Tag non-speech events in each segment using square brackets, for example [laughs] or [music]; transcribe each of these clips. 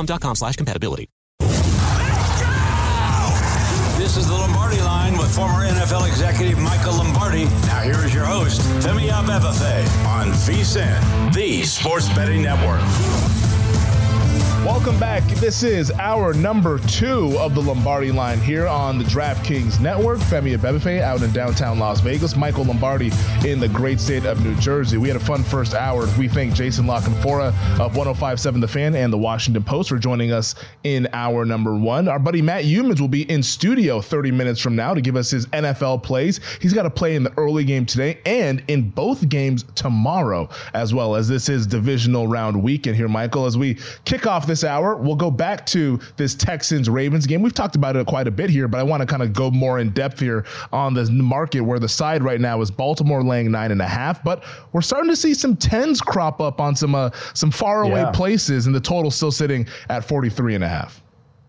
Dexcom.com slash compatibility. This is the Lombardi line with former NFL executive Michael Lombardi. Now here is your host, Femi Abebefe on VSIN, the Sports Betting Network. Welcome back. This is our number two of the Lombardi line here on the DraftKings Network. Femi Abebefe out in downtown Las Vegas. Michael Lombardi in the great state of New Jersey. We had a fun first hour. We thank Jason La Canfora of 1057 The Fan and the Washington Post for joining us in our number one. Our buddy Matt Youmans will be in studio 30 minutes from now to give us his NFL plays. He's got to play in the early game today and in both games tomorrow, as well as this is divisional round weekend here, Michael, as we kick off this hour, we'll go back to this Texans Ravens game. We've talked about it quite a bit here, but I want to kind of go more in depth here on the market where the side right now is Baltimore laying nine and a half, but we're starting to see some tens crop up on some uh, some far away yeah. places, and the total still sitting at 43 and a half.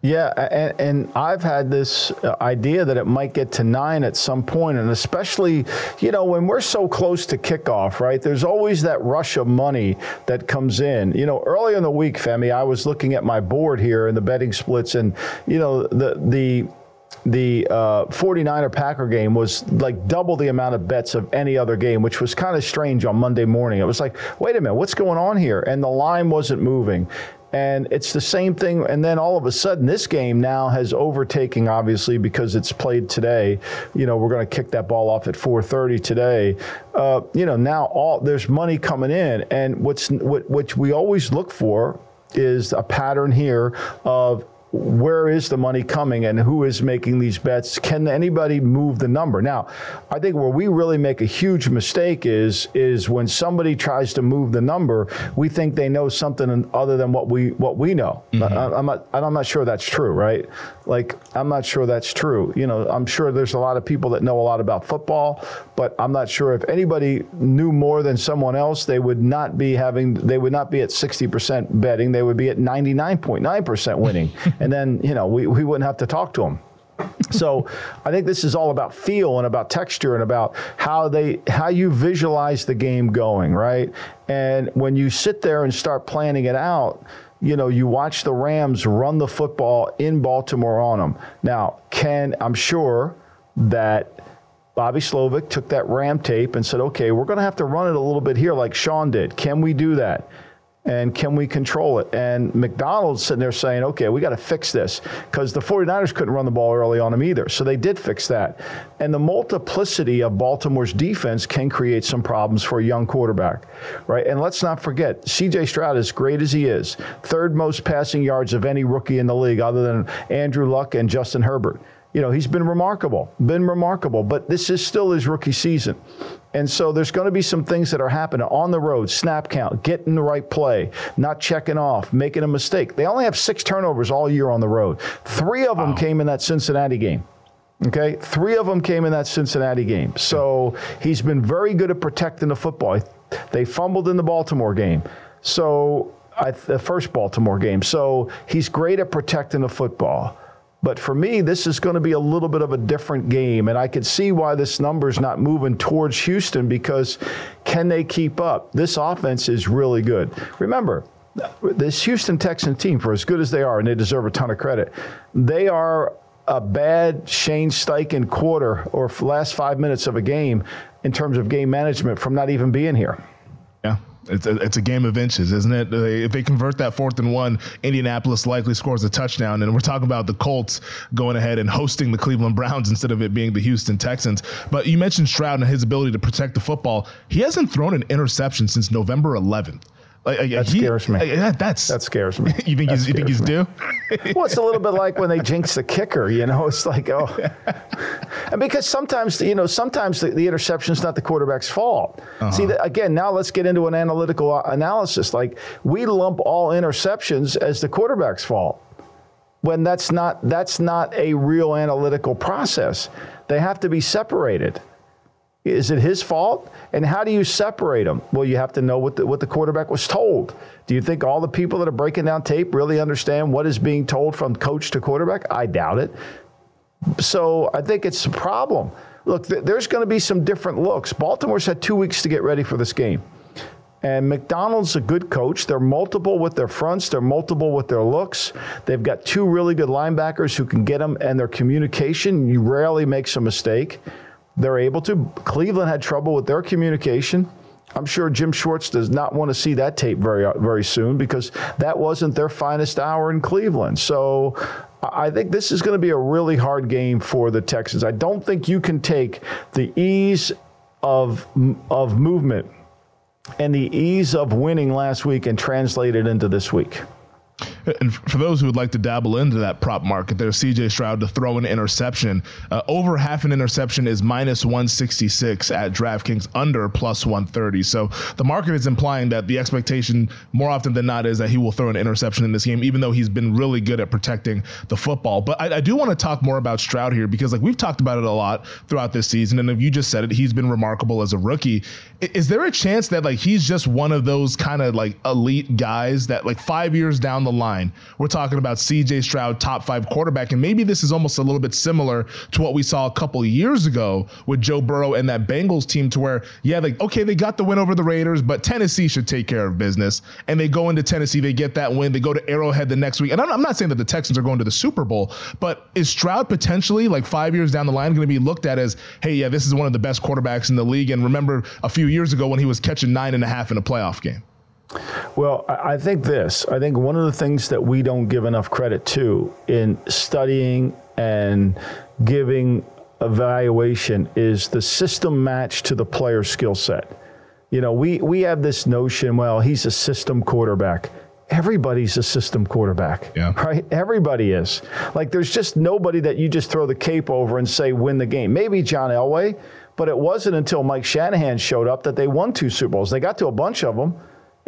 Yeah, and, and, I've had this uh, idea that it might get to nine at some point, and especially, you know, when we're so close to kickoff, right? There's always that rush of money that comes in. You know, early in the week, Femi, I was looking at my board here and the betting splits, and you know, the the the uh, 49er Packer game was like double the amount of bets of any other game, which was kind of strange on Monday morning. It was like, wait a minute, what's going on here? And the line wasn't moving. And it's the same thing. And then all of a sudden, this game now has overtaking, obviously, because it's played today. You know, we're going to kick that ball off at 4:30 today. Uh, you know, now all there's money coming in, and what's what, what we always look for is a pattern here of where is the money coming and who is making these bets? Can anybody move the number? Now, I think where we really make a huge mistake is is when somebody tries to move the number, we think they know something other than what we what we know. Mm-hmm. I, am not I'm not sure that's true, right? Like I'm not sure that's true. You know, I'm sure there's a lot of people that know a lot about football, but I'm not sure if anybody knew more than someone else, they would not be having they would not be at 60% betting, they would be at 99.9% winning. [laughs] and then you know we, we wouldn't have to talk to them. so I think this is all about feel and about texture and about how they how you visualize the game going, right? And when you sit there and start planning it out, you know, you watch the Rams run the football in Baltimore on them. Now, can I'm sure that Bobby Slowik took that Ram tape and said, okay, we're going to have to run it a little bit here like Sean did. Can we do that? And can we control it? And Macdonald's sitting there saying, okay, we got to fix this because the 49ers couldn't run the ball early on them either. So they did fix that. And the multiplicity of Baltimore's defense can create some problems for a young quarterback, right? And let's not forget, CJ Stroud, as great as he is, third most passing yards of any rookie in the league other than Andrew Luck and Justin Herbert you know, he's been remarkable, been remarkable, but this is still his rookie season. And so there's going to be some things that are happening on the road snap count, getting the right play, not checking off, making a mistake. They only have six turnovers all year on the road. Three of them wow. came in that Cincinnati game. Okay, three of them came in that Cincinnati game. So he's been very good at protecting the football. They fumbled in the Baltimore game. So I, the first Baltimore game. So he's great at protecting the football. But for me, this is going to be a little bit of a different game. And I could see why this number is not moving towards Houston because can they keep up? This offense is really good. Remember, this Houston Texan team, for as good as they are, and they deserve a ton of credit, they are a bad Shane Steichen quarter or last five minutes of a game in terms of game management from not even being here. It's a, it's a game of inches, isn't it? Uh, if they convert that fourth and one, Indianapolis likely scores a touchdown. And we're talking about the Colts going ahead and hosting the Cleveland Browns instead of it being the Houston Texans. But you mentioned Stroud and his ability to protect the football. He hasn't thrown an interception since November 11th. Like, that he, scares me. That, that's that scares me. [laughs] you think that he's you think he's due? [laughs] well, it's a little bit like when they jinx the kicker. You know, it's like oh, [laughs] and because sometimes you know sometimes the, the interception is not the quarterback's fault. Uh-huh. See, again, now let's get into an analytical uh, analysis. Like we lump all interceptions as the quarterback's fault when that's not that's not a real analytical process. They have to be separated. Is it his fault? And how do you separate them? Well, you have to know what the, what the quarterback was told. Do you think all the people that are breaking down tape really understand what is being told from coach to quarterback? I doubt it. So I think it's a problem. Look, th- there's going to be some different looks. Baltimore's had two weeks to get ready for this game. And Macdonald's a good coach. They're multiple with their fronts, they're multiple with their looks. They've got two really good linebackers who can get them, and their communication, you rarely makes a mistake. They're able to. Cleveland had trouble with their communication. I'm sure Jim Schwartz does not want to see that tape very very soon because that wasn't their finest hour in Cleveland. So I think this is going to be a really hard game for the Texans. I don't think you can take the ease of of movement and the ease of winning last week and translate it into this week. And for those who would like to dabble into that prop market, there's CJ Stroud to throw an interception. Uh, over half an interception is minus 166 at DraftKings, under plus 130. So the market is implying that the expectation more often than not is that he will throw an interception in this game, even though he's been really good at protecting the football. But I, I do want to talk more about Stroud here because, like, we've talked about it a lot throughout this season. And if you just said it, he's been remarkable as a rookie. Is there a chance that, like, he's just one of those kind of like elite guys that, like, five years down the line, line. We're talking about CJ Stroud, top five quarterback. And maybe this is almost a little bit similar to what we saw a couple years ago with Joe Burrow and that Bengals team, to where, yeah, like, okay, they got the win over the Raiders, but Tennessee should take care of business. And they go into Tennessee, they get that win, they go to Arrowhead the next week. And I'm not saying that the Texans are going to the Super Bowl, but is Stroud potentially, like five years down the line, going to be looked at as, hey, yeah, this is one of the best quarterbacks in the league? And remember a few years ago when he was catching nine and a half in a playoff game? Well, I think this. I think one of the things that we don't give enough credit to in studying and giving evaluation is the system match to the player skill set. You know, we, we have this notion, well, he's a system quarterback. Everybody's a system quarterback, yeah. right? Everybody is. Like, there's just nobody that you just throw the cape over and say, win the game. Maybe John Elway, but it wasn't until Mike Shanahan showed up that they won two Super Bowls. They got to a bunch of them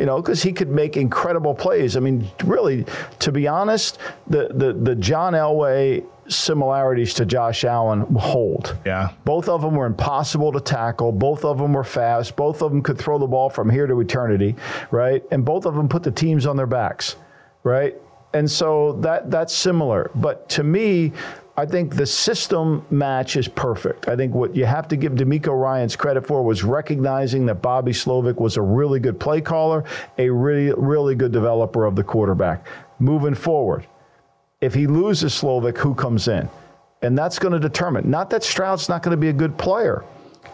you know, because he could make incredible plays. I mean, really, to be honest, the the the John Elway similarities to Josh Allen hold. Yeah. Both of them were impossible to tackle. Both of them were fast. Both of them could throw the ball from here to eternity, right? And both of them put the teams on their backs, right? And so that that's similar. But to me, I think the system match is perfect. I think what you have to give DeMeco Ryans credit for was recognizing that Bobby Slowik was a really good play caller, a really, really good developer of the quarterback. Moving forward, if he loses Slowik, who comes in? And that's going to determine, not that Stroud's not going to be a good player,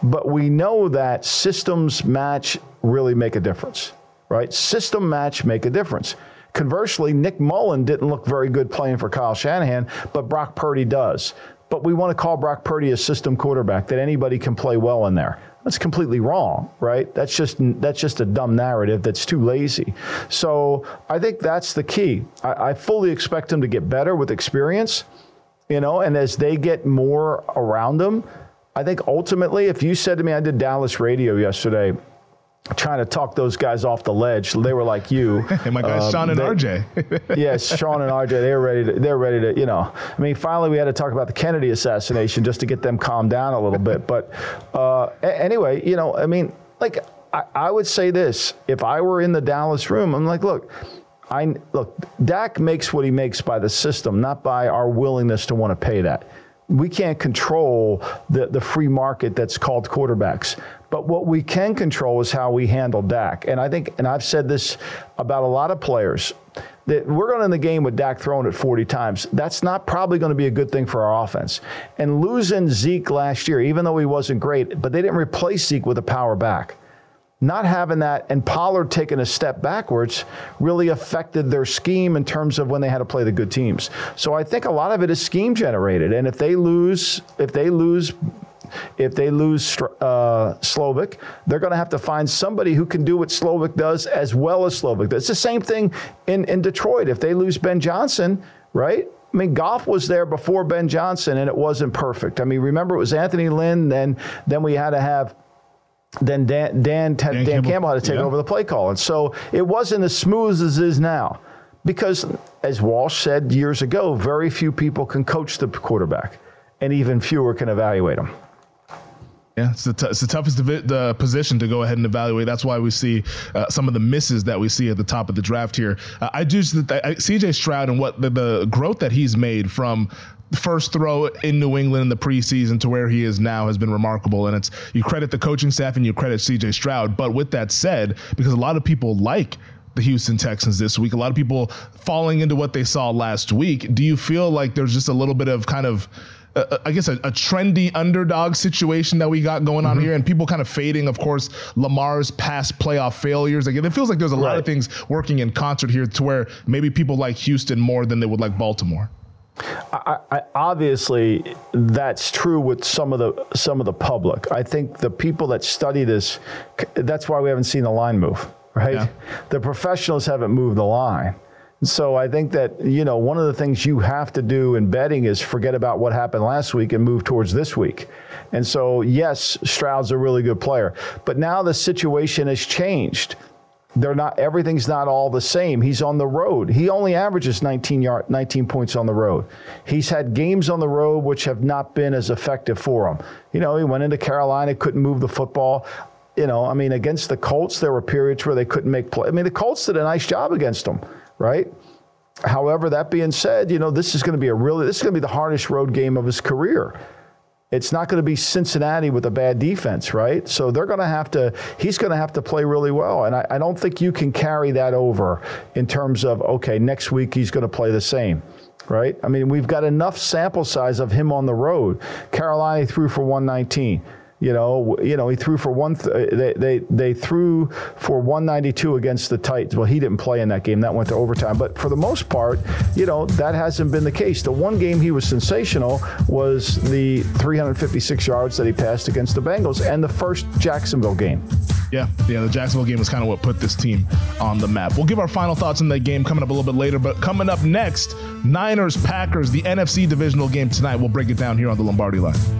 but we know that systems match really make a difference, right? System match make a difference. Conversely, Nick Mullen didn't look very good playing for Kyle Shanahan, but Brock Purdy does. But we want to call Brock Purdy a system quarterback that anybody can play well in there. That's completely wrong, right? That's just that's just a dumb narrative that's too lazy. So I think that's the key. I, I fully expect him to get better with experience, you know, and as they get more around them, I think ultimately, if you said to me, I did Dallas radio yesterday, trying to talk those guys off the ledge. They were like you. [laughs] hey, my guys, um, Sean and they, RJ. [laughs] yes, Sean and RJ. They're ready to. They're ready to. You know, I mean, finally we had to talk about the Kennedy assassination just to get them calmed down a little bit. But uh, anyway, you know, I mean, like I, I would say this: if I were in the Dallas room, I'm like, look. I look, Dak makes what he makes by the system, not by our willingness to want to pay that. We can't control the, the free market that's called quarterbacks. But what we can control is how we handle Dak. And I think, and I've said this about a lot of players, that we're going to in the game with Dak throwing it 40 times. That's not probably going to be a good thing for our offense. And losing Zeke last year, even though he wasn't great, but they didn't replace Zeke with a power back not having that and Pollard taking a step backwards really affected their scheme in terms of when they had to play the good teams. So I think a lot of it is scheme generated. And if they lose, if they lose if they lose uh, Slowik, they're going to have to find somebody who can do what Slowik does as well as Slowik does. It's the same thing in, in Detroit. If they lose Ben Johnson, right? I mean, Goff was there before Ben Johnson, and it wasn't perfect. I mean, remember it was Anthony Lynn. Then, then we had to have then Dan Dan, Dan, Dan Campbell. Campbell. had to take yeah. over the play call, and so it wasn't as smooth as it is now. Because, as Walsh said years ago, very few people can coach the quarterback, and even fewer can evaluate them. Yeah, it's the, t- it's the toughest divi- the position to go ahead and evaluate. That's why we see uh, some of the misses that we see at the top of the draft here. Uh, I do CJ Stroud and what the, the growth that he's made from first throw in New England in the preseason to where he is now has been remarkable. And it's you credit the coaching staff and you credit CJ Stroud. But with that said, because a lot of people like the Houston Texans this week, a lot of people falling into what they saw last week, do you feel like there's just a little bit of kind of uh, I guess a, a, trendy underdog situation that we got going on mm-hmm. here, and people kind of fading. Of course, Lamar's past playoff failures. Again, it feels like there's a right. lot of things working in concert here to where maybe people like Houston more than they would like Baltimore. I, I, obviously, that's true with some of the some of the public. I think the people that study this, that's why we haven't seen the line move. Right, yeah. the professionals haven't moved the line. So I think that, you know, one of the things you have to do in betting is forget about what happened last week and move towards this week. And so, yes, Stroud's a really good player, but now the situation has changed. They're not everything's not all the same. He's on the road. He only averages 19 yard 19 points on the road. He's had games on the road which have not been as effective for him. You know, he went into Carolina, couldn't move the football. You know, I mean, against the Colts, there were periods where they couldn't make play. I mean, the Colts did a nice job against them right? However, that being said, you know, this is going to be a really, this is going to be the hardest road game of his career. It's not going to be Cincinnati with a bad defense, right? So they're going to have to, he's going to have to play really well. And I, I don't think you can carry that over in terms of, okay, next week he's going to play the same right? I mean, we've got enough sample size of him on the road. Carolina threw for 119. You know, you know, he threw for one. Th- uh, they, they they threw for 192 against the Titans. Well, he didn't play in that game. That went to overtime. But for the most part, you know, that hasn't been the case. The one game he was sensational was the 356 yards that he passed against the Bengals, and the first Jacksonville game. Yeah, yeah, the Jacksonville game was kind of what put this team on the map. We'll give our final thoughts on that game coming up a little bit later. But coming up next, Niners Packers, the NFC divisional game tonight. We'll break it down here on the Lombardi line.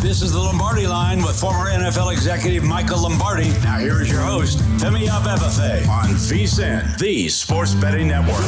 This is the Lombardi line with former NFL executive Michael Lombardi. Now here is your host, Femi Abebefe on VSIN, the Sports Betting Network.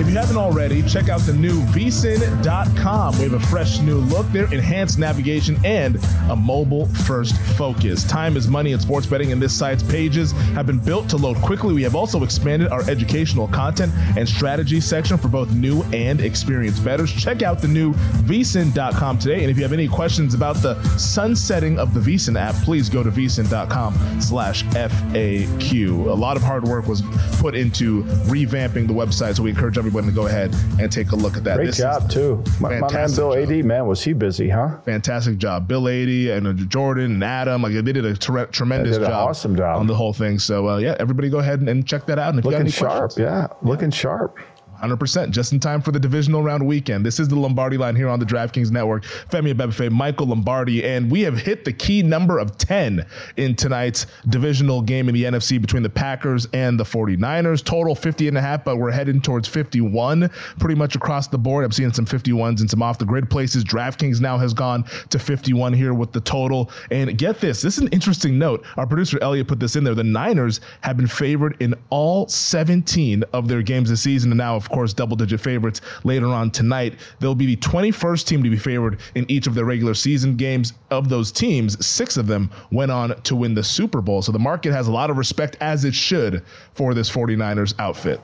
If you haven't already, check out the new vsin.com. We have a fresh new look there, enhanced navigation, and a mobile first focus. Time is money in sports betting, and this site's pages have been built to load quickly. We have also expanded our educational content and strategy section for both new and experienced bettors. Check out the new vsin.com today. And if you have any questions about the sunsetting of the vsin app, please go to vsin.com slash FAQ. A lot of hard work was put into revamping the website, so we encourage everybody to go ahead and take a look at that. Great This job, too. My, my man Bill job. AD, man, was he busy, huh? Fantastic job, Bill Adee and uh, Jordan and Adam. Like they did a tre- tremendous did job, awesome job. on the whole thing. So uh, yeah, everybody go ahead and, and check that out. And if you got Looking any sharp, questions, yeah. Looking sharp. 100%, just in time for the divisional round weekend. This is the Lombardi line here on the DraftKings Network. Femi Abebefe, Michael Lombardi, and we have hit the key number of 10 in tonight's divisional game in the NFC between the Packers and the 49ers. Total 50 and a half, but we're heading towards 51 pretty much across the board. I'm seeing some 51s and some off the grid places. DraftKings now has gone to 51 here with the total. And get this, this is an interesting note. Our producer Elliot put this in there. The Niners have been favored in all 17 of their games this season, and now, of course, double digit favorites later on tonight. They'll be the 21st team to be favored in each of their regular season games. Of those teams, six of them went on to win the Super Bowl. So the market has a lot of respect, as it should, for this 49ers outfit.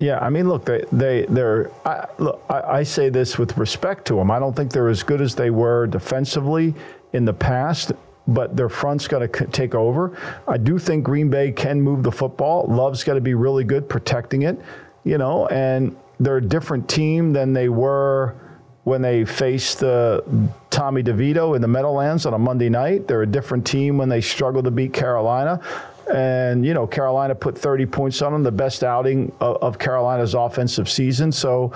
Yeah, I mean, look, they they they're. I, look, I, I say this with respect to them. I don't think they're as good as they were defensively in the past, but their front's got to c- take over. I do think Green Bay can move the football. Love's got to be really good protecting it, you know, and they're a different team than they were when they faced uh, Tommy DeVito in the Meadowlands on a Monday night. They're a different team when they struggled to beat Carolina. And, you know, Carolina put 30 points on them, the best outing of, of Carolina's offensive season. So,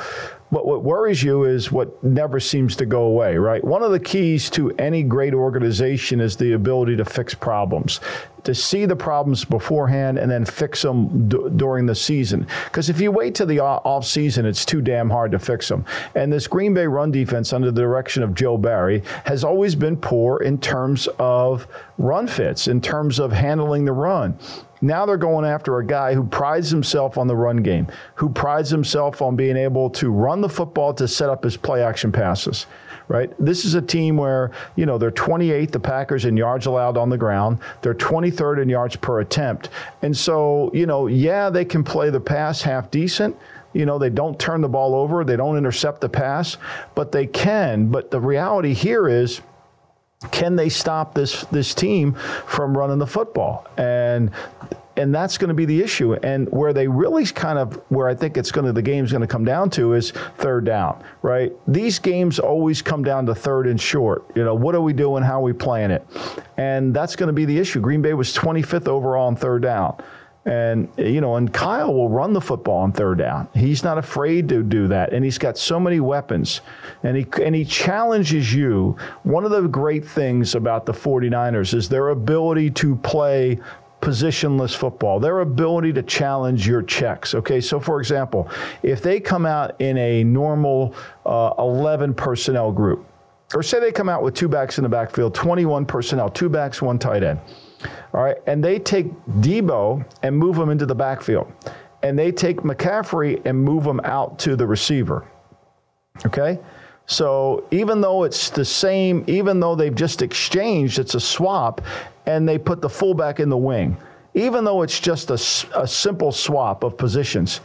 but what worries you is what never seems to go away, right? One of the keys to any great organization is the ability to fix problems, to see the problems beforehand and then fix them d- during the season. Because if you wait till the off season, it's too damn hard to fix them. And this Green Bay run defense under the direction of Joe Barry has always been poor in terms of run fits, in terms of handling the run. Now they're going after a guy who prides himself on the run game, who prides himself on being able to run the football to set up his play action passes. Right? This is a team where, you know, they're 28th, the Packers, in yards allowed on the ground. They're 23rd in yards per attempt. And so, you know, yeah, they can play the pass half decent. You know, they don't turn the ball over, they don't intercept the pass, but they can. But the reality here is, can they stop this this team from running the football and and that's going to be the issue and where they really kind of where i think it's going to the game's going to come down to is third down right these games always come down to third and short you know what are we doing how are we playing it and that's going to be the issue green bay was 25th overall on third down and, you know, and Kyle will run the football on third down. He's not afraid to do that. And he's got so many weapons. And he, and he challenges you. One of the great things about the 49ers is their ability to play positionless football, their ability to challenge your checks. Okay, so for example, if they come out in a normal uh, 11 personnel group, or say they come out with two backs in the backfield, 21 personnel, two backs, one tight end. All right. And they take Deebo and move him into the backfield. And they take McCaffrey and move him out to the receiver. Okay. So even though it's the same, even though they've just exchanged, it's a swap, and they put the fullback in the wing. Even though it's just a, a simple swap of positions,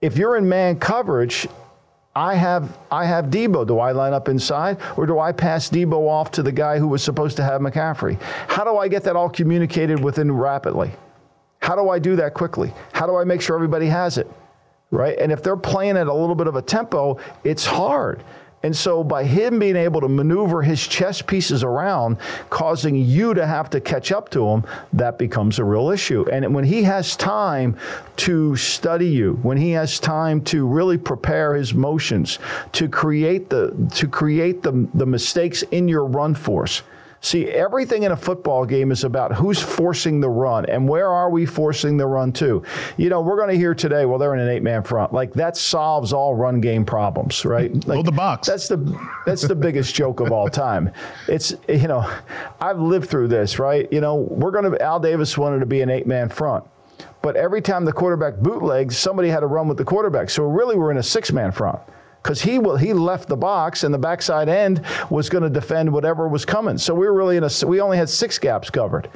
if you're in man coverage, I have I have Deebo. Do I line up inside or do I pass Deebo off to the guy who was supposed to have McCaffrey? How do I get that all communicated within rapidly? How do I do that quickly? How do I make sure everybody has it? Right? And if they're playing at a little bit of a tempo, it's hard. And so, by him being able to maneuver his chess pieces around, causing you to have to catch up to him, that becomes a real issue. And when he has time to study you, when he has time to really prepare his motions, to create the to create the, the mistakes in your run force, See, everything in a football game is about who's forcing the run and where are we forcing the run to. You know, we're going to hear today, well, they're in an eight man front. Like that solves all run game problems, right? Like, the box. That's the that's the biggest joke of all time. It's you know, I've lived through this, right? You know, we're going to Al Davis wanted to be an eight man front. But every time the quarterback bootlegs, somebody had to run with the quarterback. So really we're in a six man front because he will, he left the box and the backside end was going to defend whatever was coming. So we were really in a we only had six gaps covered.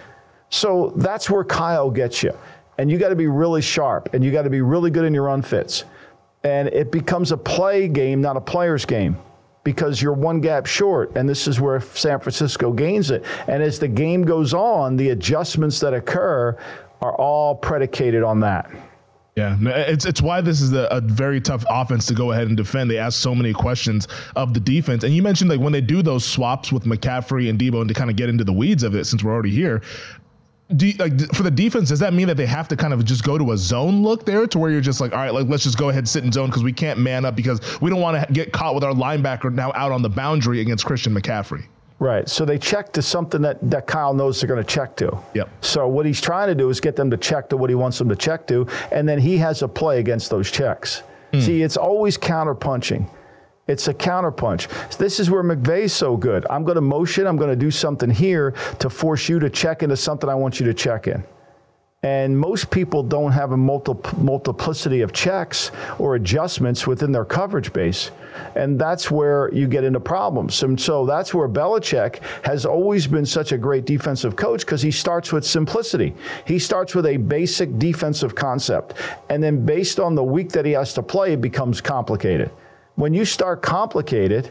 So that's where Kyle gets you, and you got to be really sharp and you got to be really good in your run fits, and it becomes a play game, not a player's game. Because you're one gap short, and this is where San Francisco gains it. And as the game goes on, the adjustments that occur are all predicated on that. Yeah, it's it's why this is a, a, very tough offense to go ahead and defend. They ask so many questions of the defense, and you mentioned like when they do those swaps with McCaffrey and Deebo, and to kind of get into the weeds of it, since we're already here. Do you, like for the defense? Does that mean that they have to kind of just go to a zone look there, to where you're just like, all right, like let's just go ahead and sit in zone because we can't man up because we don't want to get caught with our linebacker now out on the boundary against Christian McCaffrey. Right. So they check to something that, that Kyle knows they're going to check to. Yep. So what he's trying to do is get them to check to what he wants them to check to, and then he has a play against those checks. Mm. See, it's always counterpunching. It's a counterpunch. This is where McVay's so good. I'm going to motion, I'm going to do something here to force you to check into something I want you to check in. And most people don't have a multi- multiplicity of checks or adjustments within their coverage base. And that's where you get into problems. And so that's where Belichick has always been such a great defensive coach because he starts with simplicity. He starts with a basic defensive concept. And then based on the week that he has to play, it becomes complicated. When you start complicated,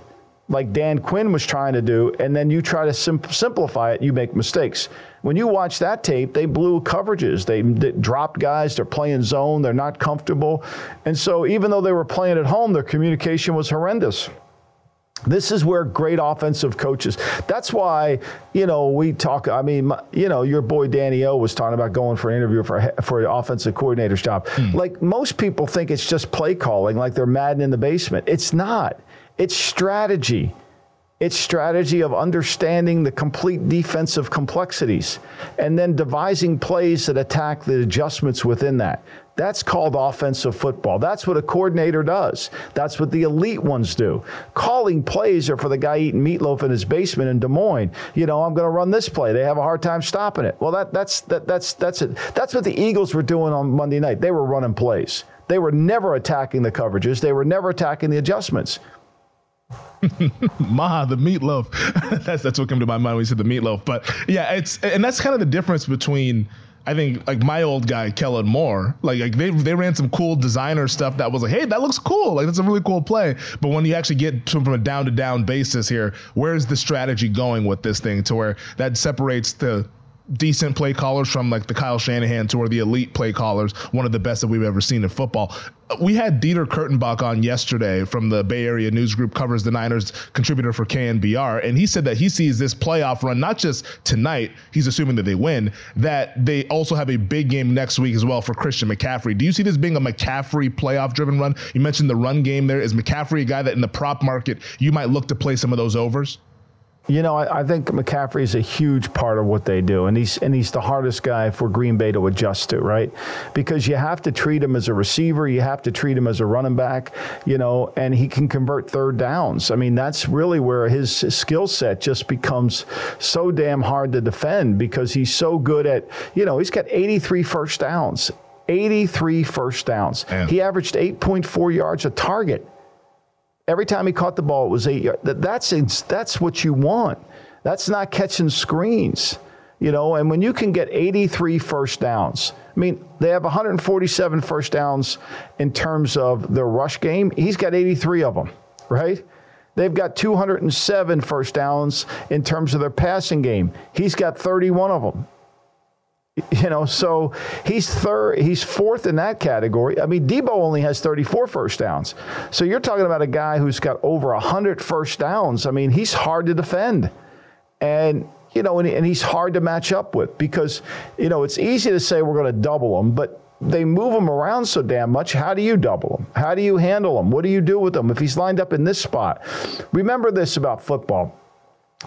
like Dan Quinn was trying to do, and then you try to sim- simplify it, you make mistakes. When you watch that tape, they blew coverages. They, they, dropped guys. They're playing zone. They're not comfortable. And so, even though they were playing at home, their communication was horrendous. This is where great offensive coaches. That's why, you know, we talk. I mean, you know, your boy Danny O was talking about going for an interview for for an offensive coordinator's job. Hmm. Like most people think it's just play calling, like they're Madden in the basement. It's not. It's strategy. It's strategy of understanding the complete defensive complexities and then devising plays that attack the adjustments within that. That's called offensive football. That's what a coordinator does. That's what the elite ones do. Calling plays are for the guy eating meatloaf in his basement in Des Moines. You know, I'm going to run this play. They have a hard time stopping it. Well, that, that's that, that's that's it. That's what the Eagles were doing on Monday night. They were running plays. They were never attacking the coverages. They were never attacking the adjustments. [laughs] Ma, the meatloaf. [laughs] that's that's what came to my mind when you said the meatloaf. But yeah, it's and that's kind of the difference between I think like my old guy Kellen Moore, like, like they they ran some cool designer stuff that was like, hey, that looks cool, like that's a really cool play. But when you actually get to, from a down to down basis here, where's the strategy going with this thing to where that separates the decent play callers from like the Kyle Shanahan to or the elite play callers, one of the best that we've ever seen in football. We had Dieter Kurtenbach on yesterday from the Bay Area News Group, covers the Niners contributor for KNBR, and he said that he sees this playoff run not just tonight, he's assuming that they win, that they also have a big game next week as well for Christian McCaffrey. Do you see this being a McCaffrey playoff driven run? You mentioned the run game there. Is McCaffrey a guy that in the prop market you might look to play some of those overs? You know, I, I, think McCaffrey is a huge part of what they do, and he's and he's the hardest guy for Green Bay to adjust to, right? Because you have to treat him as a receiver, you have to treat him as a running back, you know, and he can convert third downs. I mean, that's really where his skill set just becomes so damn hard to defend because he's so good at, you know, he's got 83 first downs, 83 first downs. Man. He averaged 8.4 yards a target Every time he caught the ball, it was eight yards. That's that's what you want. That's not catching screens, you know. And when you can get 83 first downs, I mean, they have 147 first downs in terms of their rush game. He's got 83 of them, right? They've got 207 first downs in terms of their passing game. He's got 31 of them. [laughs] You know, so he's third, he's fourth in that category. I mean, Deebo only has 34 first downs. So you're talking about a guy who's got over 100 first downs. I mean, he's hard to defend. And, you know, and, and he's hard to match up with because, you know, it's easy to say we're going to double him, but they move him around so damn much. How do you double him? How do you handle him? What do you do with him if he's lined up in this spot? Remember this about football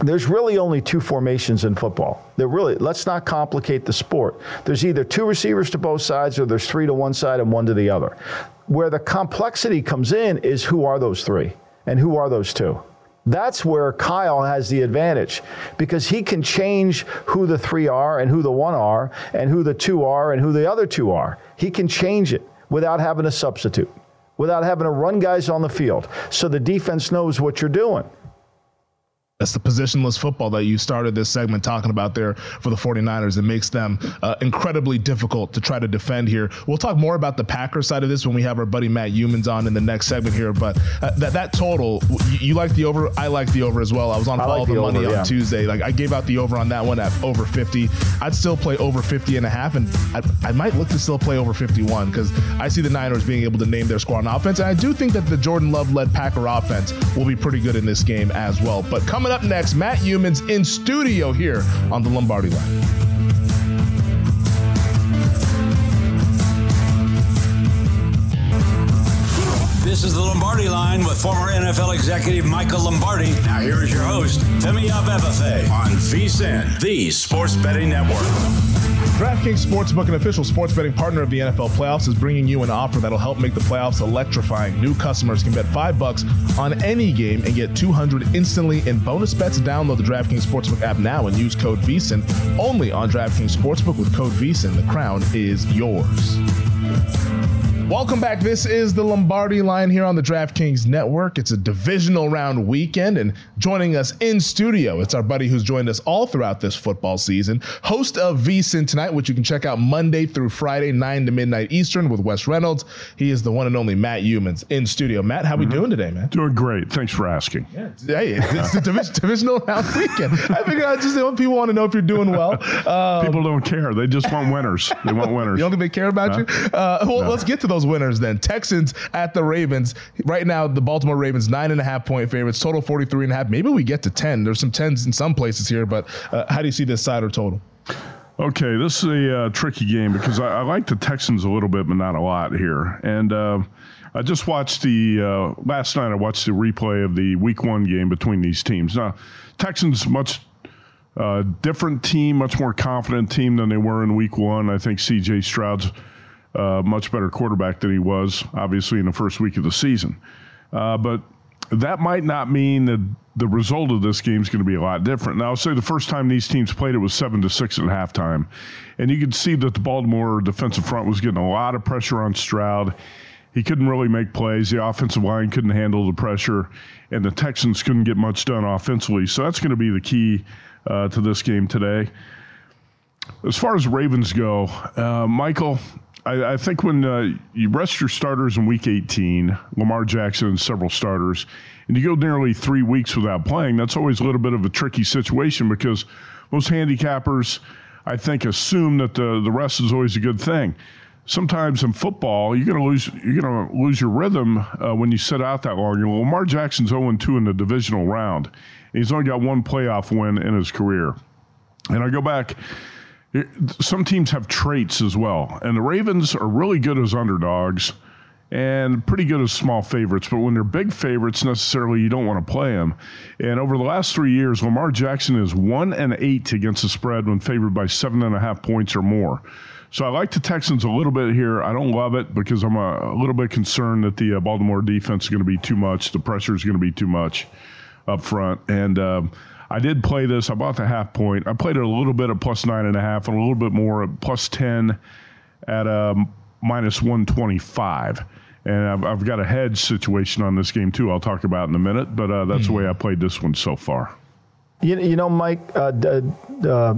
there's really only two formations in football. There really let's not complicate the sport. There's either two receivers to both sides or there's three to one side and one to the other. Where the complexity comes in is who are those three and who are those two? That's where Kyle has the advantage because he can change who the three are and who the one are and who the two are and who the other two are. He can change it without having a substitute, without having to run guys on the field. So the defense knows what you're doing. That's the positionless football that you started this segment talking about there for the 49ers. It makes them uh, incredibly difficult to try to defend here. We'll talk more about the Packers side of this when we have our buddy Matt Youmans on in the next segment here. But uh, that, that total, you, you, like the over. I like the over as well. I was on Follow like the, the Money over, on yeah. Tuesday. Like I gave out the over on that one at over 50. I'd still play over 50 and a half, and I, I might look to still play over 51 because I see the Niners being able to name their squad on offense. And I do think that the Jordan Love led Packer offense will be pretty good in this game as well. But coming up next, Matt Youmans in studio here on the Lombardi line. This is the Lombardi line with former NFL executive Michael Lombardi. Now here is your host, Femi Abebefe on VSIN, the Sports Betting Network. DraftKings Sportsbook, an official sports betting partner of the NFL playoffs, is bringing you an offer that'll help make the playoffs electrifying. New customers can bet five bucks on any game and get 200 instantly in bonus bets. Download the DraftKings Sportsbook app now and use code VSIN only on DraftKings Sportsbook with code VSIN. The crown is yours. Welcome back. This is the Lombardi line here on the DraftKings Network. It's a divisional round weekend, and joining us in studio, it's our buddy who's joined us all throughout this football season, host of VSIN Tonight, which you can check out Monday through Friday, 9 to midnight Eastern with Wes Reynolds. He is the one and only Matt Youmans in studio. Matt, how mm-hmm. we doing today, man? Doing great. Thanks for asking. Yeah, hey, it's the division, [laughs] divisional round weekend. I figured I just want people want to know if you're doing well. Um, people don't care. They just want winners. They want [laughs] winners. you don't think they care about you? Uh, well, no. let's get to those winners then. Texans at the Ravens. Right now, the Baltimore Ravens, nine and a half point favorites, total 43 and a half. Maybe we get to 10. There's some 10s in some places here, but uh, how do you see this side or total? Okay, this is a uh, tricky game because I, I, like the Texans a little bit, but not a lot here. And uh, I just watched the uh, last night. I watched the replay of the Week One game between these teams. Now, Texans much uh, different team, much more confident team than they were in Week One. I think C.J. Stroud's much better quarterback than he was, obviously, in the first week of the season. Uh, but that might not mean that the result of this game is going to be a lot different. Now, I'll say the first time these teams played, it was seven to six at halftime, and you could see that the Baltimore defensive front was getting a lot of pressure on Stroud. He couldn't really make plays. The offensive line couldn't handle the pressure, and the Texans couldn't get much done offensively. So that's going to be the key uh, to this game today. As far as Ravens go, uh, Michael, I, I think when uh, you rest your starters in week 18, Lamar Jackson and several starters, and you go nearly three weeks without playing, that's always a little bit of a tricky situation because most handicappers, I think, assume that the, the rest is always a good thing. Sometimes in football, you're gonna lose you're gonna lose your rhythm uh, when you sit out that long. You know, Lamar Jackson's 0-2 in the divisional round. He's only got one playoff win in his career. And I go back some teams have traits as well, and the Ravens are really good as underdogs and pretty good as small favorites. But when they're big favorites, necessarily you don't want to play them. And over the last three years, Lamar Jackson is one and eight against the spread when favored by seven and a half points or more. So I like the Texans a little bit here. I don't love it because I'm a, a little bit concerned that the uh, Baltimore defense is going to be too much. The pressure is going to be too much up front, and. Uh, I did play this. I bought the half point. I played it a little bit at plus nine and a half and a little bit more at plus 10 at a um, minus 125. And I've, I've got a hedge situation on this game too. I'll talk about in a minute, but uh, that's the way I played this one so far. You, you know, Mike, uh, d- uh,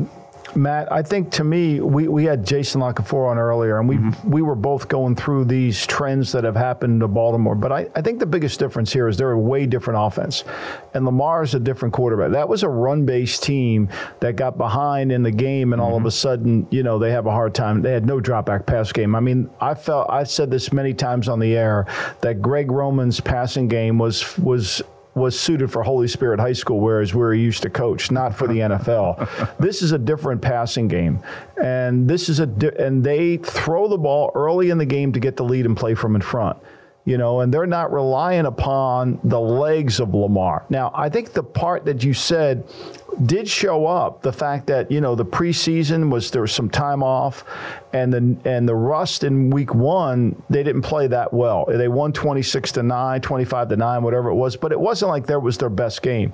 Matt, I think to me, we, we had Jason La Canfora on earlier, and we mm-hmm. we were both going through these trends that have happened to Baltimore. But I, I think the biggest difference here is they're a way different offense. And Lamar is a different quarterback. That was a run based team that got behind in the game, and all of mm-hmm. a sudden, you know, they have a hard time. They had no drop back pass game. I mean, I felt, I've said this many times on the air that Greg Roman's passing game was was was suited for Holy Spirit High School, whereas where he used to coach, not for the [laughs] NFL. this is a different passing game, and this is a di- and they throw the ball early in the game to get the lead and play from in front. You know, and they're not relying upon the legs of Lamar. Now, I think the part that you said did show up. The fact that you know the preseason was there was some time off, and the and the rust in week one they didn't play that well. They won twenty six to nine, 25 to nine, whatever it was. But it wasn't like that was their best game.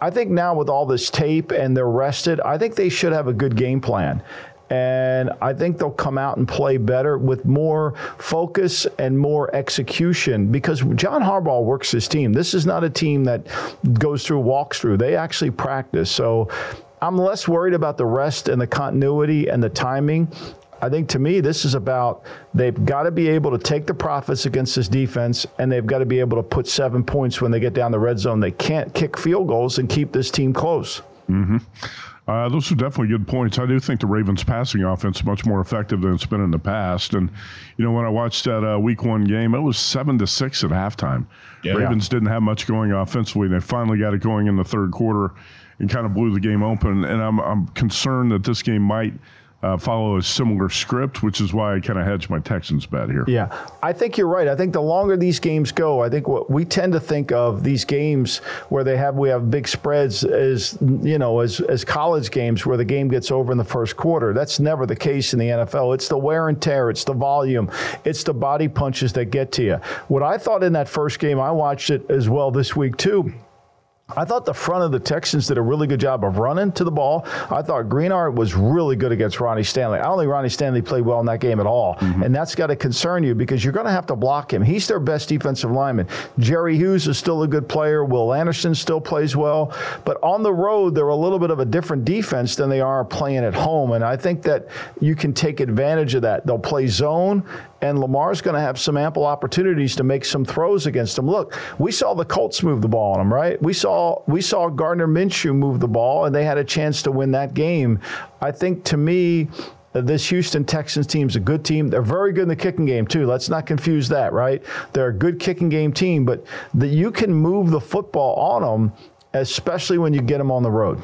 I think now with all this tape and they're rested, I think they should have a good game plan. And I think they'll come out and play better with more focus and more execution because John Harbaugh works his team. This is not a team that goes through walks through. They actually practice. So I'm less worried about the rest and the continuity and the timing. I think to me, this is about they've got to be able to take the profits against this defense, and they've got to be able to put seven points when they get down the red zone. They can't kick field goals and keep this team close. Mm-hmm. Uh, those are definitely good points. I do think the Ravens' passing offense is much more effective than it's been in the past. And you know, when I watched that uh, Week One game, it was seven to six at halftime. Yeah. Ravens didn't have much going offensively. They finally got it going in the third quarter and kind of blew the game open. And I'm I'm concerned that this game might. Uh, follow a similar script, which is why I kind of hedge my Texans bet here. Yeah, I think you're right. I think the longer these games go, I think what we tend to think of these games where they have we have big spreads as you know as as college games where the game gets over in the first quarter. That's never the case in the NFL. It's the wear and tear, it's the volume, it's the body punches that get to you. What I thought in that first game, I watched it as well this week too. I thought the front of the Texans did a really good job of running to the ball. I thought Greenard was really good against Ronnie Stanley. I don't think Ronnie Stanley played well in that game at all. Mm-hmm. And that's got to concern you because you're going to have to block him. He's their best defensive lineman. Jerry Hughes is still a good player. Will Anderson still plays well. But on the road, they're a little bit of a different defense than they are playing at home. And I think that you can take advantage of that. They'll play zone and Lamar's going to have some ample opportunities to make some throws against them. Look, we saw the Colts move the ball on them, right? We saw we saw Gardner Minshew move the ball, and they had a chance to win that game. I think to me. This Houston Texans team's a good team. They're very good in the kicking game too. Let's not confuse that, right? They're a good kicking game team, but that you can move the football on them, especially when you get them on the road.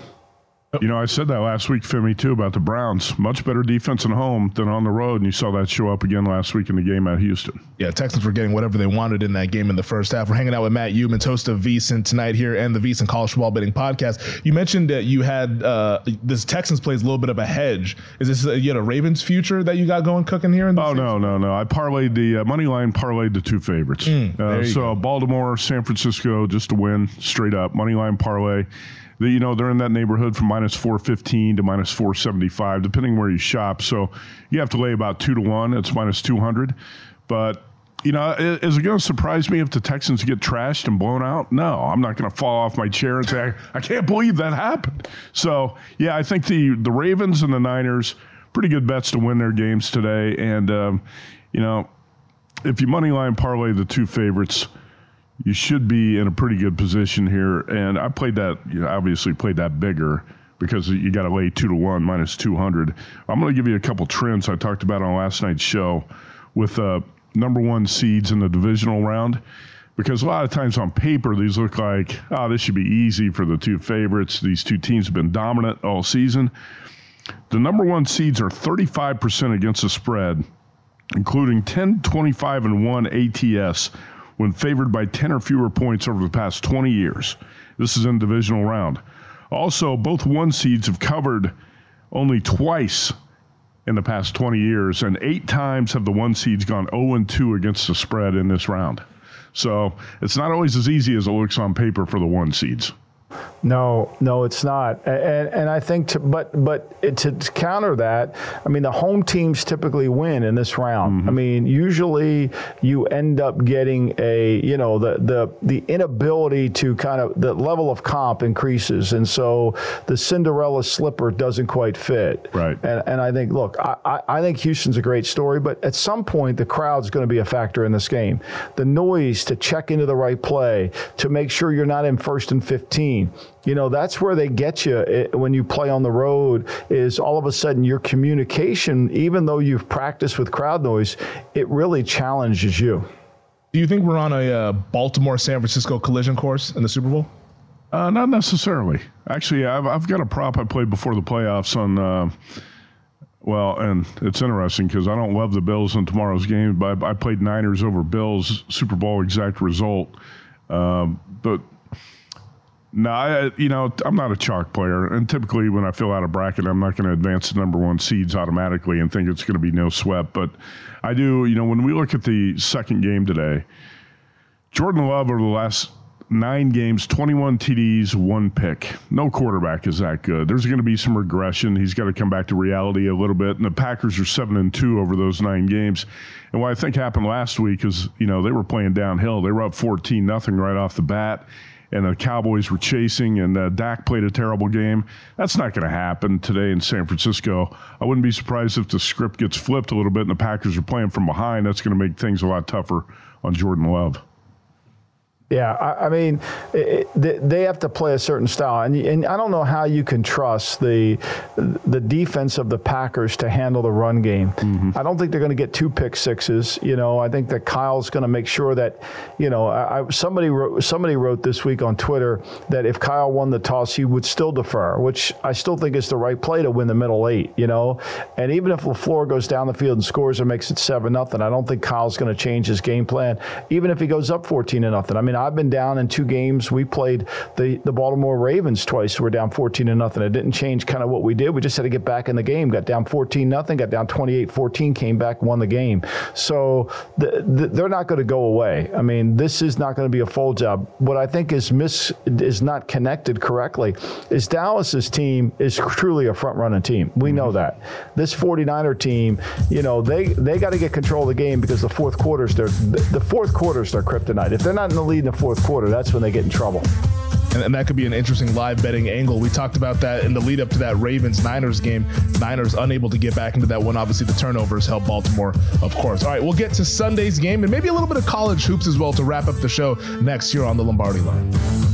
You know, I said that last week, Femi, too, about the Browns. Much better defense at home than on the road, and you saw that show up again last week in the game at Houston. Yeah, Texans were getting whatever they wanted in that game in the first half. We're hanging out with Matt Youmans, host of VSiN tonight here and the VSiN College Football Betting Podcast. You mentioned that you had uh, this Texans plays a little bit of a hedge. Is this uh, you had a Ravens future that you got going cooking here? In the Oh no, no, no! I parlayed the uh, money line, parlayed the two favorites. Mm, uh, so Baltimore, San Francisco, just to win straight up money line parlay. You know they're in that neighborhood from minus four fifteen to minus four seventy five, depending where you shop. So you have to lay about two to one. It's minus two hundred, but. You know, is it going to surprise me if the Texans get trashed and blown out? No, I'm not going to fall off my chair and say, I can't believe that happened. So, yeah, I think the, the Ravens and the Niners, pretty good bets to win their games today. And, um, you know, if you money line parlay the two favorites, you should be in a pretty good position here. And I played that, you know, obviously played that bigger because you got to lay two to one minus 200. I'm going to give you a couple trends I talked about on last night's show with uh, number one seeds in the divisional round. Because a lot of times on paper, these look like, oh, this should be easy for the two favorites. These two teams have been dominant all season. The number one seeds are 35% against the spread, including 10, 25, and 1 ATS when favored by 10 or fewer points over the past 20 years. This is in divisional round. Also, both one seeds have covered only twice in the past 20 years, and eight times have the one seeds gone 0 2 against the spread in this round. So it's not always as easy as it looks on paper for the one seeds. No, no, it's not. And, and I think, to, but but to, counter that, I mean, the home teams typically win in this round. Mm-hmm. I mean, usually you end up getting a, you know, the the the inability to kind of the level of comp increases, and so the Cinderella slipper doesn't quite fit. Right. And and I think, look, I I think Houston's a great story, but at some point the crowd's going to be a factor in this game. The noise to check into the right play, to make sure you're not in first and fifteen you know that's where they get you eh, when you play on the road is all of a sudden your communication even though you've practiced with crowd noise it really challenges you. Do you think we're on a uh, baltimore san francisco collision course in the super bowl? Uh, not necessarily. Actually I've, I've, got a prop i played before the playoffs on uh, well, and it's interesting because I don't love the Bills in tomorrow's game, but I, played Niners over Bills Super Bowl exact result. Um, but no, I, you know, I'm not a chalk player, and typically when I fill out a bracket, I'm not going to advance the number one seeds automatically and think it's going to be no sweat. But I do, you know, when we look at the second game today, Jordan Love over the last nine games, 21 TDs, one pick. No quarterback is that good. There's going to be some regression. He's got to come back to reality a little bit. And the Packers are seven and two over those nine games. And what I think happened last week is, you know, they were playing downhill. They were up 14 nothing right off the bat and the Cowboys were chasing, and uh, Dak played a terrible game. That's not going to happen today in San Francisco. I wouldn't be surprised if the script gets flipped a little bit and the Packers are playing from behind. That's going to make things a lot tougher on Jordan Love. Yeah, I, I mean, it, it, they have to play a certain style, and, and I don't know how you can trust the the defense of the Packers to handle the run game. Mm-hmm. I don't think they're going to get two pick sixes. You know, I think that Kyle's going to make sure that, you know, I, somebody wrote, somebody wrote this week on Twitter that if Kyle won the toss, he would still defer, which I still think is the right play to win the middle eight. You know, and even if Lafleur goes down the field and scores or makes it seven nothing, I don't think Kyle's going to change his game plan, even if he goes up fourteen to nothing. I mean. I've been down in two games. We played the, the Baltimore Ravens twice. We're down 14 to nothing. It didn't change kind of what we did. We just had to get back in the game. Got down 14 nothing. Got down 28 14. Came back, won the game. So the, the, they're not going to go away. I mean, this is not going to be a full job. What I think is miss is not connected correctly is Dallas's team is truly a front running team. We know mm-hmm. that. This 49er team, you know, they they got to get control of the game because the fourth quarters their the fourth quarters their kryptonite. If they're not in the lead in the fourth quarter, that's when they get in trouble. And, and, that could be an interesting live betting angle. We talked about that in the lead up to that Ravens Niners game. Niners unable to get back into that one. Obviously, the turnovers help Baltimore, of course. All right, we'll get to Sunday's game and maybe a little bit of college hoops as well to wrap up the show next here on the Lombardi line.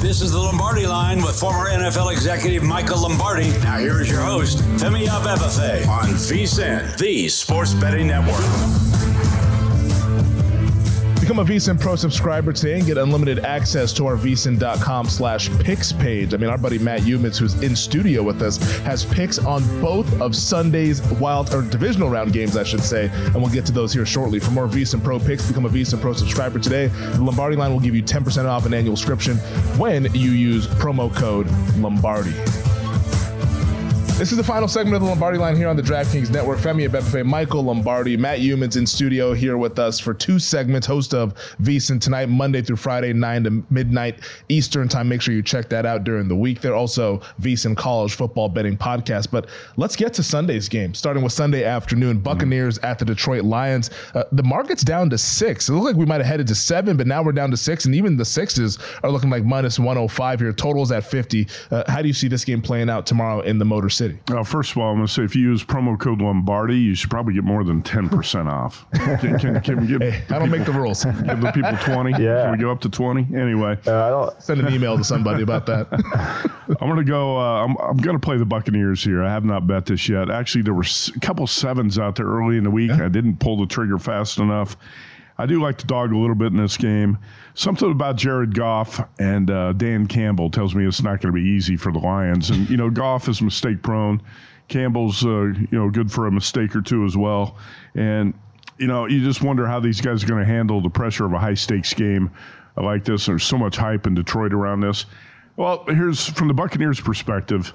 This is the Lombardi line with former NFL executive Michael Lombardi. Now here is your host, Femi Abebefe on VSIN, the Sports Betting Network. Become a VSIN Pro subscriber today and get unlimited access to our VSIN.com slash picks page. I mean, our buddy Matt Youmans, who's in studio with us, has picks on both of Sunday's wild or divisional round games, I should say. And we'll get to those here shortly. For more VSIN Pro picks, become a VSIN Pro subscriber today. The Lombardi line will give you 10% off an annual subscription when you use promo code Lombardi. This is the final segment of the Lombardi line here on the DraftKings Network. Femi Abebefe, Michael Lombardi, Matt Youmans in studio here with us for two segments. Host of VSIN tonight, Monday through Friday, 9 to midnight Eastern time. Make sure you check that out during the week. They're also VSIN College Football Betting Podcast. But let's get to Sunday's game, starting with Sunday afternoon. Buccaneers at the Detroit Lions. Uh, the market's down to six. It looked like we might have headed to seven, but now we're down to six. And even the sixes are looking like minus 105 here. Totals at 50. Uh, how do you see this game playing out tomorrow in the Motor City? Uh, first of all, I'm going to say if you use promo code Lombardi, you should probably get more than 10% off. [laughs] Can, can, can we give Hey, I don't make the rules. [laughs] give the people 20? Yeah. Can we go up to 20? Anyway, Uh, I don't. Send an email to somebody about that. [laughs] I'm going to go. Uh, I'm, I'm going to play the Buccaneers here. I have not bet this yet. Actually, there were a couple sevens out there early in the week. I didn't pull the trigger fast enough. I do like to dog a little bit in this game. Something about Jared Goff and uh, Dan Campbell tells me it's not going to be easy for the Lions. And you know, Goff is mistake prone. Campbell's uh, you know good for a mistake or two as well. And you know, you just wonder how these guys are going to handle the pressure of a high stakes game like this. There's so much hype in Detroit around this. Well, here's from the Buccaneers' perspective,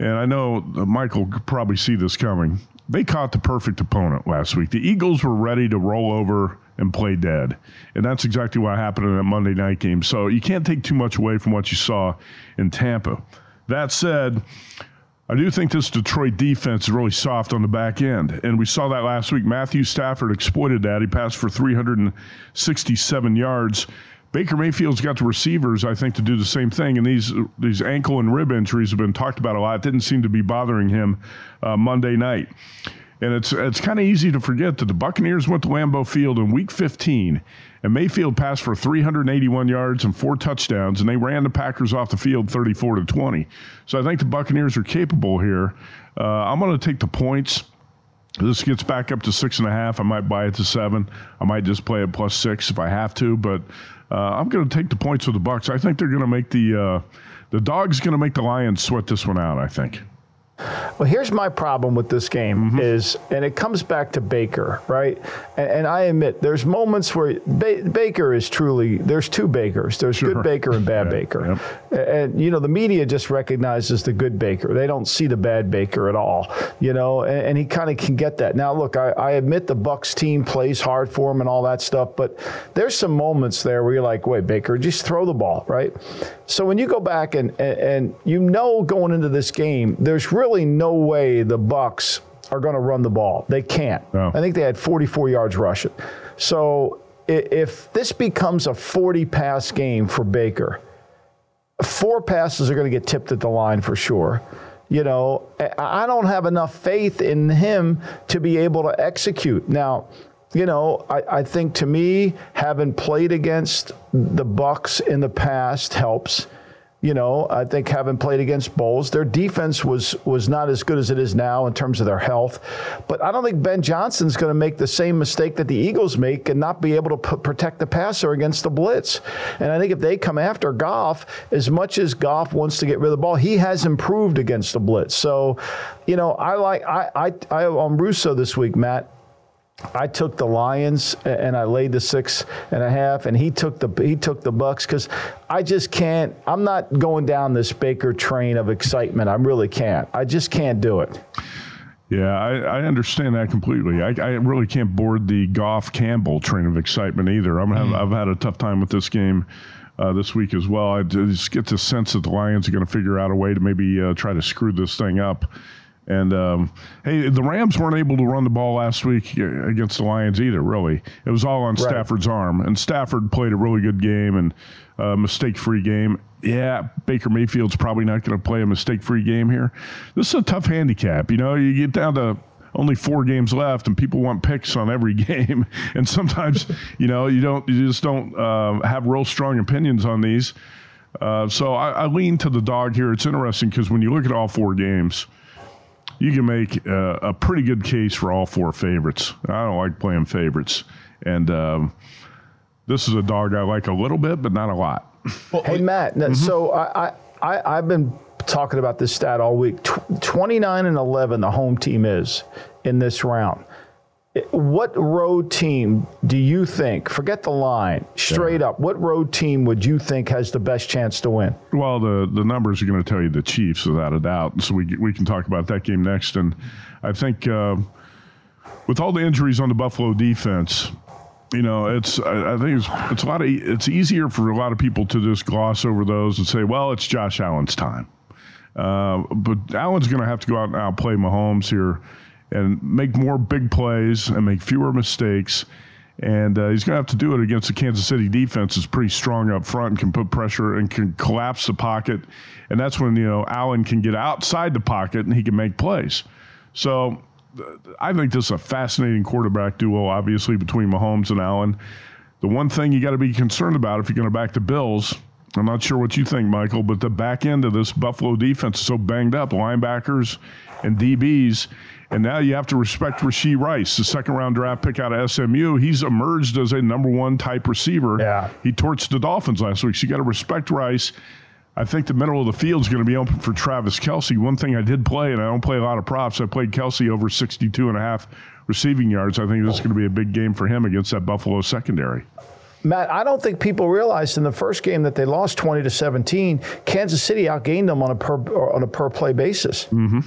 and I know Michael could probably see this coming. They caught the perfect opponent last week. The Eagles were ready to roll over and play dead. And that's exactly what happened in that Monday night game. So you can't take too much away from what you saw in Tampa. That said, I do think this Detroit defense is really soft on the back end. And we saw that last week. Matthew Stafford exploited that. He passed for 367 yards. Baker Mayfield's got the receivers, I think, to do the same thing. And these these ankle and rib injuries have been talked about a lot. It Didn't seem to be bothering him uh, Monday night. And it's it's kind of easy to forget that the Buccaneers went to Lambeau Field in Week 15, and Mayfield passed for 381 yards and four touchdowns, and they ran the Packers off the field 34 to 20. So I think the Buccaneers are capable here. Uh, I'm going to take the points. This gets back up to six and a half. I might buy it to seven. I might just play it plus six if I have to, but uh, I'm going to take the points with the Bucks. I think they're going to make the uh, the dog's going to make the Lions sweat this one out. I think. Well, here's my problem with this game mm-hmm. is, and it comes back to Baker, right? And, and I admit there's moments where ba- Baker is truly there's two Bakers. There's good Baker and bad [laughs] Baker, and, and, you know the media just recognizes the good Baker. They don't see the bad Baker at all, you know. And, and he kind of can get that. Now, look, I, I admit the Bucks team plays hard for him and all that stuff, but there's some moments there where you're like, wait, Baker, just throw the ball, right? So when you go back and, and, and you know going into this game, there's really no way the Bucks are going to run the ball. They can't. I think they had 44 yards rushing. So if this becomes a 40 pass game for Baker, four passes are going to get tipped at the line for sure. You know, I I don't have enough faith in him to be able to execute. Now, you know, I, I think to me, having played against the Bucks in the past helps. You know, I think having played against Bulls, their defense was was not as good as it is now in terms of their health. But I don't think Ben Johnson's going to make the same mistake that the Eagles make and not be able to protect the passer against the blitz. And I think if they come after Goff, as much as Goff wants to get rid of the ball, he has improved against the blitz. So, you know, I like I I, I on Russo this week, Matt. I took the Lions and I laid the six and a half, and he took the he took the Bucks because I just can't. I'm not going down this Baker train of excitement. I really can't. I just can't do it. Yeah, I, I understand that completely. I, I really can't board the Goff Campbell train of excitement either. I'm have, I've had a tough time with this game. Uh, this week as well. I just get the sense that the Lions are going to figure out a way to maybe uh, try to screw this thing up. And um, hey, the Rams weren't able to run the ball last week against the Lions either. Really, it was all on right. Stafford's arm, and Stafford played a really good game and uh, mistake-free game. Yeah, Baker Mayfield's probably not going to play a mistake-free game here. This is a tough handicap. You know, you get down to only four games left, and people want picks on every [laughs] game. And sometimes, you know, you don't, you just don't uh, have real strong opinions on these. Uh, so I, I, lean to the dog here. It's interesting because when you look at all four games, you can make uh, a pretty good case for all four favorites. I don't like playing favorites, and um, this is a dog I like a little bit, but not a lot. hey Matt, mm-hmm. so I, I I've been talking about this stat all week. Tw- 29 and 11, the home team is in this round. What road team do you think, forget the line, straight yeah. up, what road team would you think has the best chance to win? Well, the, the numbers are going to tell you the Chiefs without a doubt. So we, we can talk about that game next. And I think uh, with all the injuries on the Buffalo defense, you know, it's I, I think it's it's a lot of it's easier for a lot of people to just gloss over those and say, well, it's Josh Allen's time. Uh, but Allen's going to have to go out and outplay Mahomes here and make more big plays and make fewer mistakes. And uh, he's going to have to do it against the Kansas City defense. is pretty strong up front and can put pressure and can collapse the pocket. And that's when, you know, Allen can get outside the pocket and he can make plays. So I think this is a fascinating quarterback duo, obviously, between Mahomes and Allen. The one thing you got to be concerned about if you're going to back the Bills, I'm not sure what you think, Michael, but the back end of this Buffalo defense is so banged up linebackers and DBs and now you have to respect Rashee Rice, the second round draft pick out of SMU. He's emerged as a number one type receiver. Yeah. He torched the Dolphins last week. So you got to respect Rice. I think the middle of the field is going to be open for Travis Kelce. One thing I did play, and I don't play a lot of props, I played Kelce over 62 and a half receiving yards. I think this is going to be a big game for him against that Buffalo secondary. Matt, I don't think people realized in the first game that they lost 20 to 17. Kansas City outgained them on a per on a per play basis. Mm-hmm.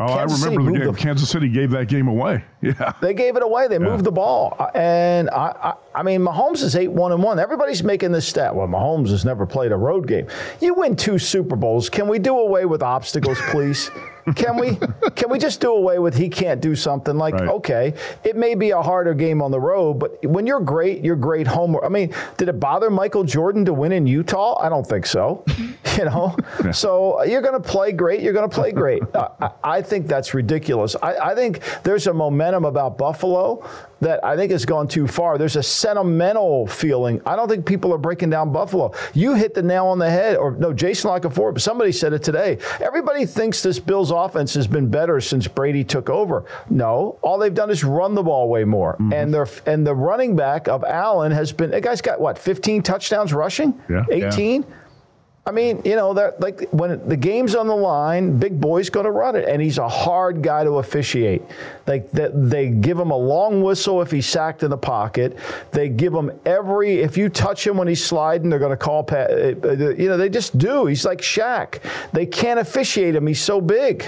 Oh, Kansas I remember the game. The, Kansas City gave that game away. [laughs] Yeah, they gave it away. They yeah. moved the ball, and I, I, I mean, Mahomes is eight one and one. Everybody's making this stat. Well, Mahomes has never played a road game. You win two Super Bowls. Can we do away with obstacles, please? [laughs] Can we can we just do away with he can't do something like right. okay, it may be a harder game on the road, but when you're great, you're great home. I mean, did it bother Michael Jordan to win in Utah? I don't think so. [laughs] you know, yeah. so you're going to play great. You're going to play great. I, I, think that's ridiculous. I, I think there's a momentum about Buffalo that I think has gone too far. There's a sentimental feeling. I don't think people are breaking down Buffalo. You hit the nail on the head, or no, Jason La Canfora, but somebody said it today. Everybody thinks this Bills offense has been better since Brady took over. No, all they've done is run the ball way more. Mm-hmm. And they and the running back of Allen has been. That guy's got what? 15 touchdowns rushing? Yeah. 18. Yeah. I mean, you know, that like when the game's on the line, big boy's going to run it, and he's a hard guy to officiate. Like they, they give him a long whistle if he's sacked in the pocket. They give him every if you touch him when he's sliding, they're going to call. Uh, uh, you know, they just do. He's like Shaq. They can't officiate him. He's so big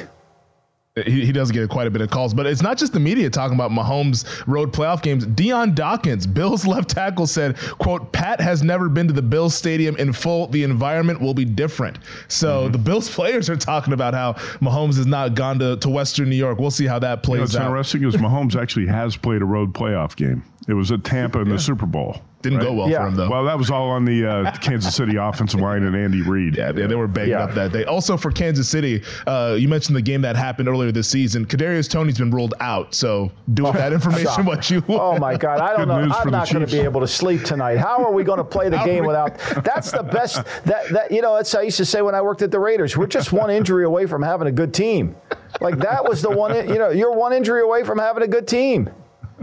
he, he does get quite a bit of calls, but it's not just the media talking about Mahomes' road playoff games. Dion Dawkins, Bills [laughs] left tackle, said, "quote Pat has never been to the Bills stadium in full. The environment will be different." So mm-hmm. the Bills players are talking about how Mahomes has not gone to, to Western New York. We'll see how that plays you know, what's out. interesting is Mahomes actually has played a road playoff game. It was at Tampa in [laughs] yeah. the Super Bowl. Didn't right? go well yeah. for him though. Well, that was all on the uh, Kansas City offensive line and Andy Reid. Yeah, yeah, they were banged yeah. up that day. Also for Kansas City, uh, you mentioned the game that happened earlier this season. Kadarius Toney's been ruled out. So do with that [laughs] information what you. Want. Oh my God, I don't know. I'm not going to be able to sleep tonight. How are we going to play the game without? [laughs] That's the best. That that you know, that's I used to say when I worked at the Raiders. We're just one injury away from having a good team. Like that was the one. You know, you're one injury away from having a good team.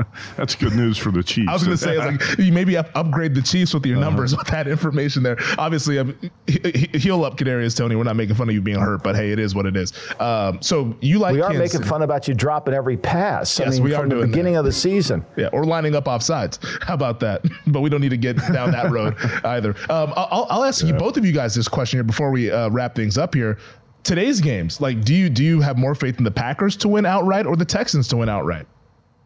[laughs] That's good news for the Chiefs. I was going to say, like, you maybe up, upgrade the Chiefs with your Uh-huh. numbers with that information there. Obviously, um, he- he- heal up, Kadarius Toney. We're not making fun of you being hurt, but hey, it is what it is. Um, so you like we are Kansas making City. fun about you dropping every pass. I Yes, mean, we are from the doing beginning of the season. Yeah, or lining up off sides. [laughs] How about that? [laughs] But we don't need to get down that road either. Um, I'll, I'll ask you both of you guys this question here before we uh, wrap things up here. Today's games, like, do you do you have more faith in the Packers to win outright or the Texans to win outright?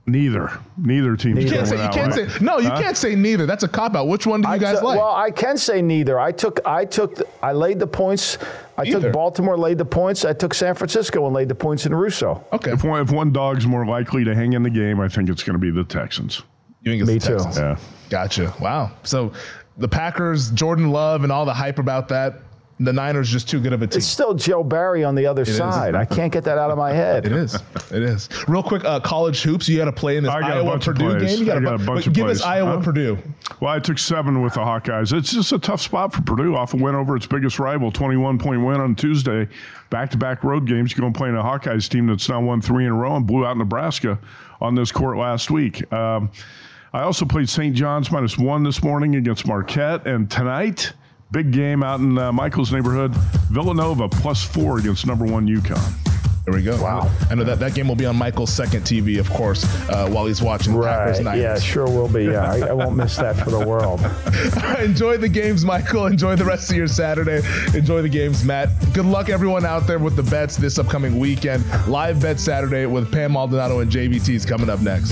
Neither. Neither team. You can't say you can't say no. You can't say neither. That's a cop out. Which one do you I guys took- like? Well, I can say neither. I took, I took, I laid the points. I Either. took Baltimore, laid the points. I took San Francisco and laid the points in Russo. Okay. If one, if one dog's more likely to hang in the game, I think it's going to be the Texans. You think it's Me the too. Texans? Yeah. Gotcha. Wow. So the Packers, Jordan Love, and all the hype about that. The Niners just too good of a team. It's still Joe Barry on the other is. side. I can't get that out of my head. [laughs] It is. It is. Real quick, uh, college hoops. You got to play in this I got Iowa bunch Purdue game. You I got got a bu- bunch but of Give plays. us Iowa Huh? Purdue. Well, I took seven with the Hawkeyes. It's just a tough spot for Purdue off a win over its biggest rival, 21 point win on Tuesday. Back to back road games. You're going to play in a Hawkeyes team that's now won three in a row and blew out Nebraska on this court last week. Um, I also played St. John's minus one this morning against Marquette. And tonight, big game out in uh, Michael's neighborhood Villanova plus four against number one UConn. There we go. Wow. I know that that game will be on Michael's second TV, of course, uh, while he's watching Packers Right. Niners. Yeah, sure will be. Yeah, I, I won't miss that for the world. [laughs] Enjoy the games, Michael. Enjoy the rest of your Saturday. Enjoy the games, Matt. Good luck, everyone out there with the bets this upcoming weekend. Live bet Saturday with Pam Maldonado and JVT's coming up next.